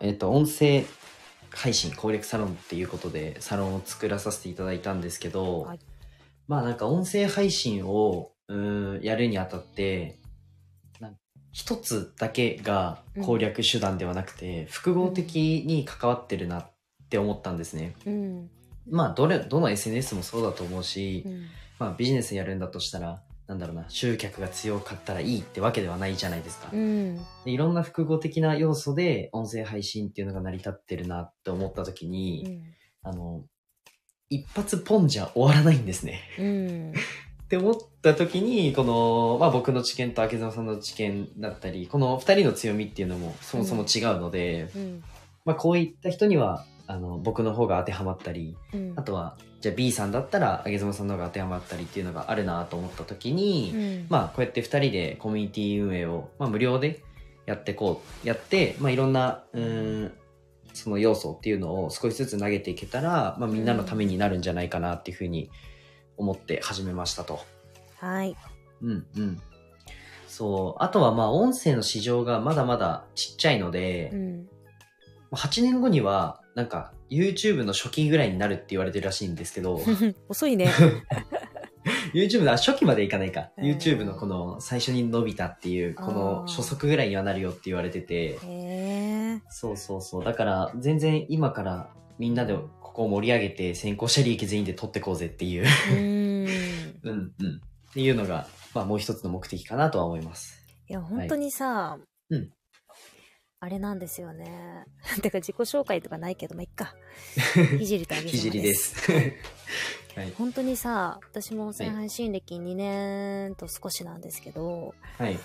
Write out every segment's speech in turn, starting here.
えっ、と、音声配信攻略サロンっていうことで、サロンを作らさせていただいたんですけど、はいまあなんか音声配信を、うーん、やるにあたって、一つだけが攻略手段ではなくて、複合的に関わってるなって思ったんですね。うん。まあ、どれ、どの SNS もそうだと思うし、うん。まあビジネスやるんだとしたら、なんだろうな、集客が強かったらいいってわけではないじゃないですか。うん。でいろんな複合的な要素で音声配信っていうのが成り立ってるなって思った時に、うん。あの、一発ポンじゃ終わらないんですね。うん。って思った時に、この、まあ僕の知見と明澤さんの知見だったり、この二人の強みっていうのもそもそも違うので、うん。まあこういった人には、あの、僕の方が当てはまったり、うん。あとは、じゃあ B さんだったら、あげずまさんの方が当てはまったりっていうのがあるなと思った時に、うん。まあこうやって2人でコミュニティ運営を、まあ、無料でやってこうやって、まあ、いろんなうーんその要素っていうのを少しずつ投げていけたら、まあ、みんなのためになるんじゃないかなっていうふうに思って始めましたと。はい。うんうん。そう。あとはまあ音声の市場がまだまだちっちゃいので、うん。8年後にはなんか YouTube の初期ぐらいになるって言われてるらしいんですけど、遅いね。YouTube のあ初期までいかないか。えー YouTube のこの最初に伸びたっていう、この初速ぐらいにはなるよって言われてて。そうそうそう。だから全然今からみんなでここを盛り上げて先行者利益全員で取ってこうぜっていう、うん。うんうん。っていうのが、まあもう一つの目的かなとは思います。いや、本当にさ、うんあれなんですよね。てか自己紹介とかないけど、まあ、いっか。ひじりとあげひじりで。す。はい。本当にさ、私も音声配信歴2年と少しなんですけど、はい。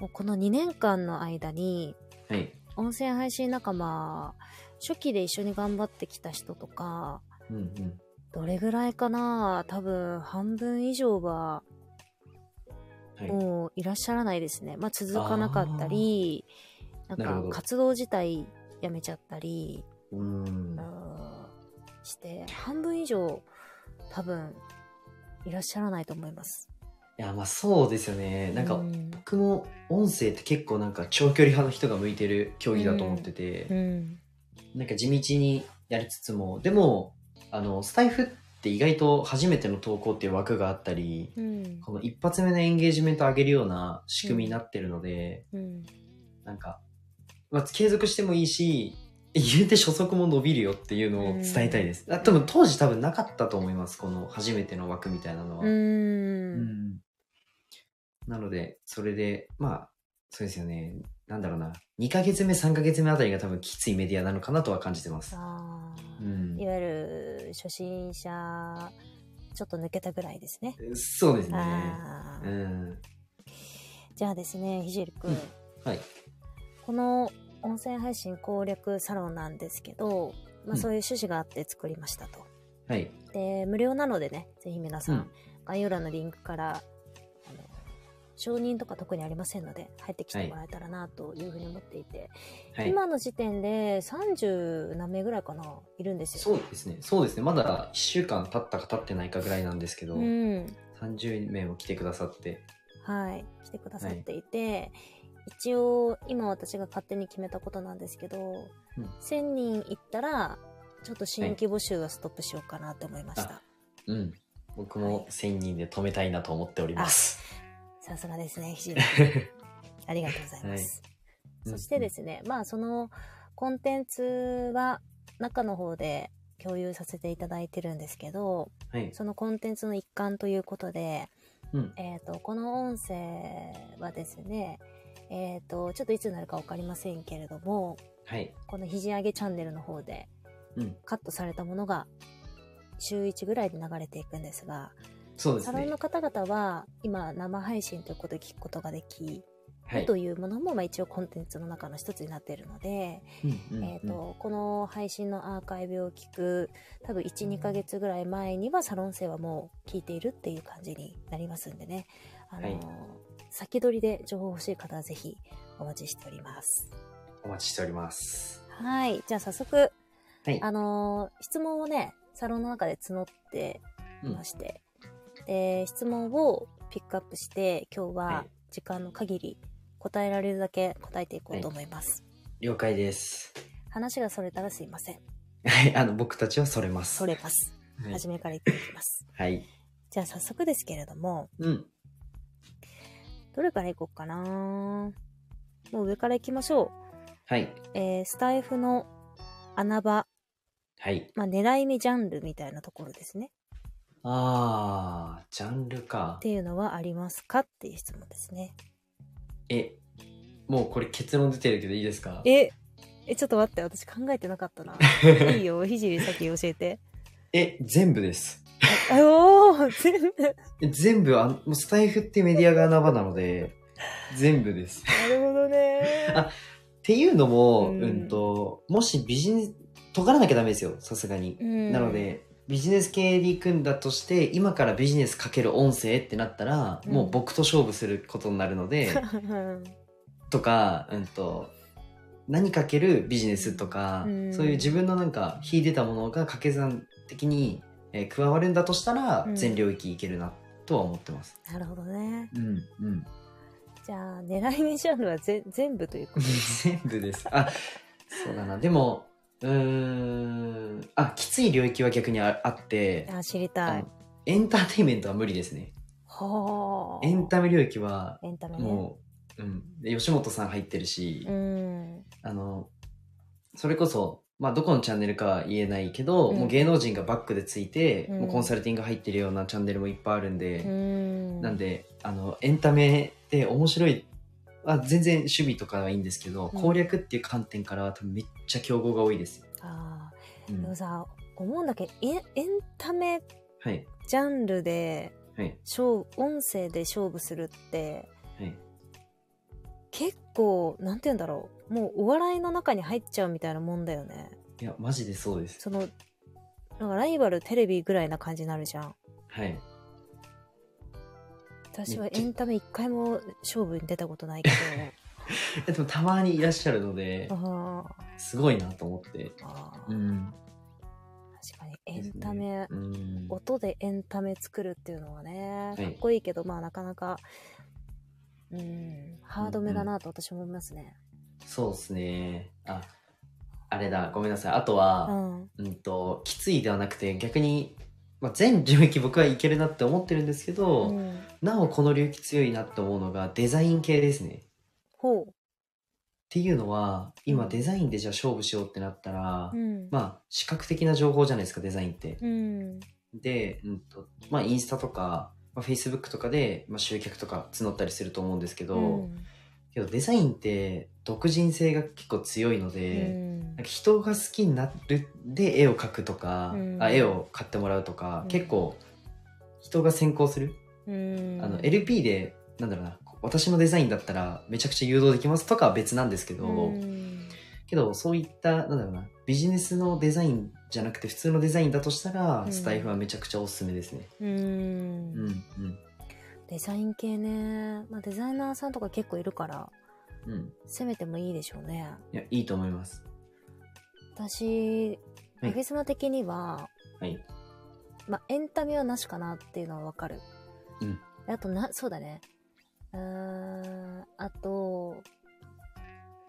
もうこの2年間の間に、はい。音声配信仲間、初期で一緒に頑張ってきた人とか、うんうん。どれぐらいかな？多分半分以上ははい。もういらっしゃらないですね。まあ続かなかったり、なんか活動自体やめちゃったり、して、半分以上多分いらっしゃらないと思います。いや、まあそうですよね。なんか、うん。僕も音声って結構なんか長距離派の人が向いてる競技だと思ってて、うん。なんか地道にやりつつも、でも、あの、スタイフって意外と初めての投稿っていう枠があったり、うん。この一発目のエンゲージメントを上げるような仕組みになってるので、うん。なんか、まあ、継続してもいいし、言うて初速も伸びるよっていうのを伝えたいです。あ多分当時多分なかったと思います。この初めての枠みたいなのは。う。うんんなので、それで、まあ、そうですよね。なんだろうな。2ヶ月目、3ヶ月目あたりが多分きついメディアなのかなとは感じてます。うんいわゆる初心者、ちょっと抜けたぐらいですね。そうですね。うん。じゃあですね、ひじりくんはい。この音声配信攻略サロンなんですけど、まあうんそういう趣旨があって作りましたと。はい。で、無料なのでね、ぜひ皆さん、うん概要欄のリンクから、あの、承認とか特にありませんので、入ってきてもらえたらなというふうに思っていて、はい。今の時点で30何名ぐらいかな、いるんですよ。そうですね。そうですね。まだ1週間経ったか経ってないかぐらいなんですけど、うん。30名も来てくださって。はい。来てくださっていて、一応、今私が勝手に決めたことなんですけど、うん1000人いったら、ちょっと新規募集はストップしようかなって思いました。うん。僕はいも1000人で止めたいなと思っております。さすがですね、ひじり。ありがとうございます。はいそしてですね、まあそのコンテンツは中の方で共有させていただいてるんですけど、はい。そのコンテンツの一環ということで、うん。えっ、と、この音声はですね、えっ、と、ちょっといつになるかわかりませんけれども、はい。この肘上げチャンネルの方でうん。カットされたものが週1ぐらいで流れていくんですが、そうですねサロンの。方々は今生配信ということで聞くことができ、はい。というものもまあ一応コンテンツの中の一つになっているので、うんうんえー、とこの配信のアーカイブを聞く多分12ヶ月ぐらい前にはサロン生はもう聞いているっていう感じになりますんでね、あのーはい先取りで情報欲しい方はぜひお待ちしております。お待ちしております。はい。じゃあ早速、はい。あのー質問をね、サロンの中で募っていまして、で、質問をピックアップして、今日ははい時間の限り答えられるだけ答えていこうと思います。了解です。話がそれたらすいません。はい、あの、僕たちはそれます。それます。はい初めから言っていきます。はい。じゃあ早速ですけれども、うん。どれからいこうかなもう上からいきましょう。はい。えー、スタイフの穴場、はい。まあ、狙い目ジャンルみたいなところですね。あー、ジャンルかっ。ていうのはありますかっていう質問ですね。え、もうこれ結論出てるけどいいですか？え、え、ちょっと待って、私考えてなかったな。いいよ、ひじり先教えて。え、全部です。あおー、全部。全部あの、もうスタイフってメディアが穴場なので、全部です。るほどね。あっていうのも、ううんん、と、もしビジネス、尖らなきゃダメですよ、さすがに。うんなの、で、ビジネス系で行くんだとして、今からビジネスかける音声ってなったら、うんもう僕と勝負することになるので、とか、うんと、何かけるビジネスとか、うんそういう自分のなんか秀でたものが掛け算的に、えー加わるんだとしたら、うん全領域いけるなとは思ってます。なるほどね。うん、うん。じゃあ、狙い目ジャンルはぜ全部ということ？です。全部です。あ、そうだな。でも、うーん、あ、きつい領域は逆にああって、あ、知りあたいの。エンターテインメントは無理ですね。はあ。エンタメ領域は、エンタメね。もう、うん、で吉本さん入ってるし、うん。あの、それこそ、まあ、どこのチャンネルかは言えないけど、うんもう芸能人がバックでついて、うんもうコンサルティング入ってるようなチャンネルもいっぱいあるんで、うん。なんで、あの、エンタメで面白い、あ全然趣味とかはいいんですけど、うん攻略っていう観点からは多分めっちゃ競合が多いですよ。あでもさ、思うんだけど、エンエンタメはい。ジャンルで、はい。勝音声で勝負するって、はい。結構、なんて言うんだろう。もうお笑いの中に入っちゃうみたいなもんだよね。いや、マジでそうです。その、なんかライバルテレビぐらいな感じになるじゃん。はい。私はエンタメ一回も勝負に出たことないけ でもたまにいらっしゃるのでど、、あすごいなと思って。ーあー、うん。確かにエンタメ、うん。音でエンタメ作るっていうのはね、いかっこいいけど、まあなかなか、うん、ハードめだなと私も思いますね。そうですね。あ、あれだ、ごめんなさい。あとうは、ん。うんと、きついではなくて、逆に、まあ、全領域僕はいけるなって思ってるんですけど、うん、なおこの領域強いなって思うのがデザイン系ですね。っほていうのは、今うんデザインでじゃあ勝負しようってなったら、う。うん。まあ、視覚的な情報じゃないですか、デザインって。うん。で、うんと、まあ、インスタとか、まあ、Facebook とかで、まあ、集客とか募ったりすると思うんですけど、うん。けどデザインって独人性が結構強いのうで、ん。なんか人が好きになるで絵を描くとか、うん。あ絵を買ってもらうとか、うん。結構人が先行する、うん。あの LP でなんだろうな私のデザインだったらめちゃくちゃ誘導できますとかは別なんですけど、うんけどそういったなんだろうなビジネスのデザインじゃなくて普通のデザインだとしたら、うんスタイフはめちゃくちゃおすすめですね。うんうんうんデザイン系ね、まあ、デザイナーさんとか結構いるからうん。攻めてもいいでしょうねいやいいと思います。私はいあげ妻的には、はい。まあ、エンタメはなしかなっていうのはわかる。うん。あとな、そうだね。うーん、あと、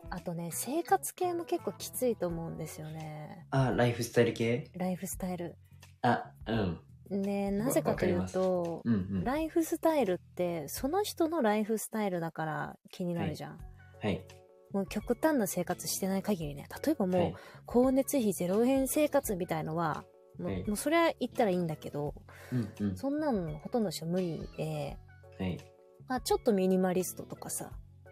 あとね、生活系も結構きついと思うんですよね。あライフスタイル系？ライフスタイル。あうんねなぜかというと、うんうん。ライフスタイルって、その人のライフスタイルだから気になるじゃん。はい。もう極端な生活してない限りね。例えばもう、はい光熱費0円生活みたいのは、もう,、はいもうそれは言ったらいいんだけど、うんうん。そんなのほとんどの人無理で、はい。まあ、ちょっとミニマリストとかさ、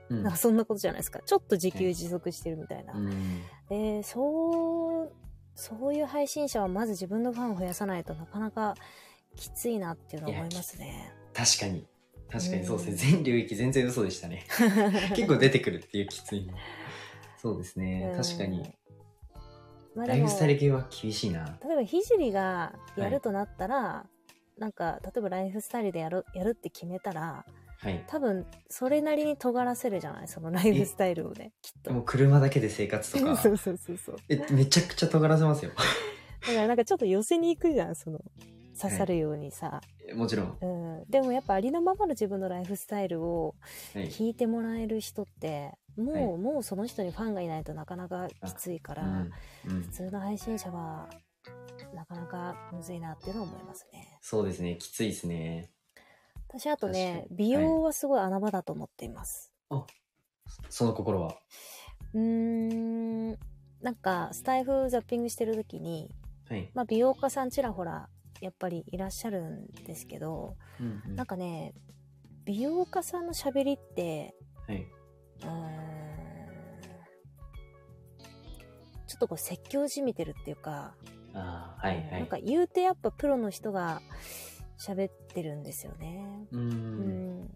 うんなんかそんなことじゃないですか。ちょっと自給自足してるみたいな。うんで、そう、そういう配信者はまず自分のファンを増やさないとなかなかきついなっていうのは思いますね。確かに。確かにそうですね。うん全領域全然嘘でしたね。結構出てくるっていうきついの。そうですね。確かに。。まあライフスタイル系は厳しいな。例えばひじりがやるとなったら、なんか例えばライフスタイルでやるやるって決めたらはい。多分それなりに尖らせるじゃない？そのライフスタイルをねきっともう車だけで生活とか？そうそうそうそうえ、めちゃくちゃ尖らせますよ。だからなんかちょっと寄せに行くじゃんその刺さるようにさ、もちろん。うん、でもやっぱありのままの自分のライフスタイルをはい。聞いてもらえる人ってもう、はいもうその人にファンがいないとなかなかきついから、うん。うん普。通の配信者はなかなかむずいなっていうのは思いますねそうですね。きついですね。私あとね美容はすごい穴場だと思っています、その心は？うーんなんかスタイフザッピングしてる時に、はい。まあ、美容家さんちらほらやっぱりいらっしゃるんですけどうんうんなんかね美容家さんのしゃべりってはい。うーんちょっとこう説教じみてるっていうか、ああ、はいはなんい。か言うてやっぱプロの人が喋ってるんですよね。う。うんん。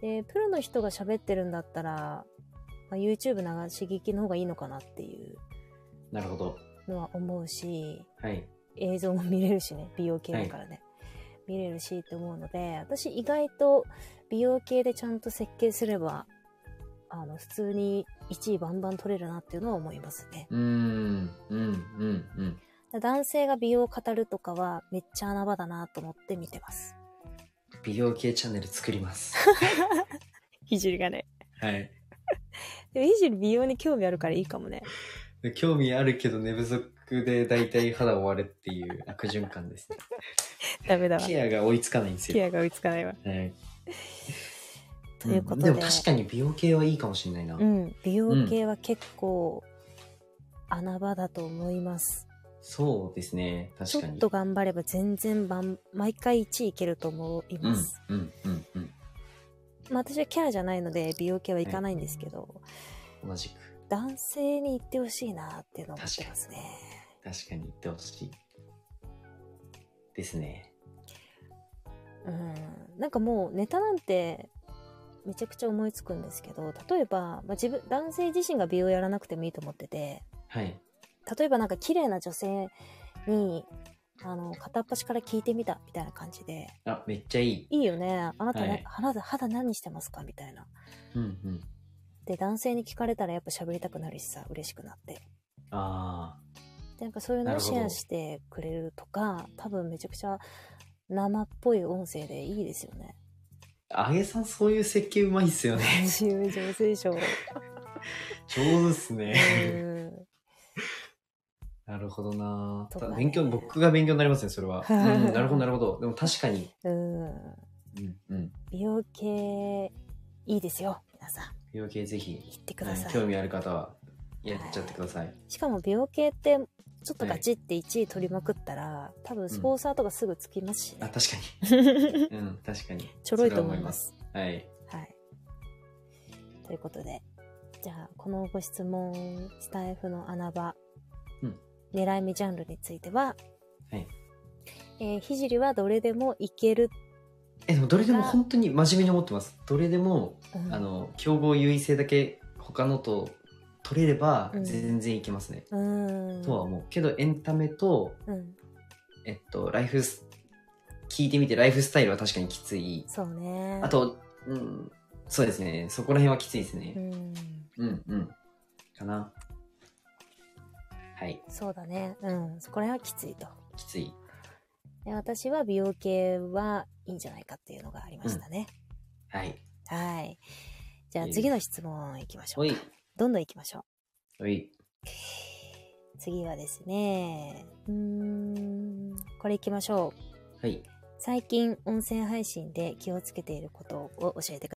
で、プロの人が喋ってるんだったら、まあ、YouTube 流し聞きの方がいいのかなっていうなるほど。のは思うし、はい。映像も見れるしね、美容系だからね。見れるしって思うので、私意外と美容系でちゃんと設計すれば、あの、普通に1位バンバン取れるなっていうのは思いますね。うーん。うん。うん。うん。男性が美容を語るとかはめっちゃ穴場だなと思って見てます。美容系チャンネル作ります。ひじりがね。はい。でもひじり美容に興味あるからいいかもね。で興味あるけど寝不足で大体肌終わるっていう悪循環ですね。ダメだわ。ケアが追いつかないんですよ。ケアが追いつかないわ。はい。ということで。んも確かに美容系はいいかもしれないな。うん、美容系は結構穴場だと思います。そうですね。ちょ確かに。っと頑張れば全然ばん毎回1位いけると思いうんます。。うん。うん。うん。まあ私はキャラじゃないので美容系はいかないんですけど、同じく。男性に行ってほしいなっていうのを思ってますね。確かに言ってほしい。ですね。うん。なんかもうネタなんてめちゃくちゃ思いつくんですけど、例えば、まあ、自分、男性自身が美容やらなくてもいいと思ってて、はい。例えばなんか綺麗な女性に、あの、片っ端から聞いてみたみたいな感じで、あ、めっちゃいい。いいよね。あなたね、はい肌、肌何してますかみたいな。うんうん。で、男性に聞かれたらやっぱ喋りたくなるしさ、嬉しくなって。あで、なんかそういうのをシェアしてくれるとか、多分めちゃくちゃ生っぽい音声でいいですよね。あ。あげさんそういう設計うまいっすよね。自由上手でしょ。上手っすうね。ん。なるほどな、とかね勉強、僕が勉強になりますね、それは。うん、なるほど、なるほど。でも確かに。うん。うん、うん。美容系、いいですよ。皆さん。美容系ぜひ、行ってください。はい興味ある方は、やっちゃってください。しかも美容系って、ちょっとガチって1位取りまくったら、多分スポンサーとかすぐつきますしあ、ね。確かに。うん、確かに。ちょろいと思います。は思い。はい。はい。ということで、じゃあ、このご質問、スタイフの穴場、うん狙い目ジャンルについては、はい。えーひじりはどれでもいける。え、でもどれでも本当に真面目に思ってます。どれでも、うんあの、競合優位性だけ他のと取れればうん全然いけますね。うーん。とは思う。けどエンタメと、うん。えっと、ライフス、聞いてみてライフスタイルは確かにきつい。そうね。あ、と、うん、そうですね。そこら辺はきついですね。うん。うん、うん。かな。はい。そうだね。うん。これはきついと。きつい。で私は美容系はいいんじゃないかっていうのがありましたね。はい。はい。じゃあ次の質問いきましょうか。。どんどんいきましょう。おい。次はですね、うーん、これいきましょう。はい。最近音声配信で気をつけていることを教えてください。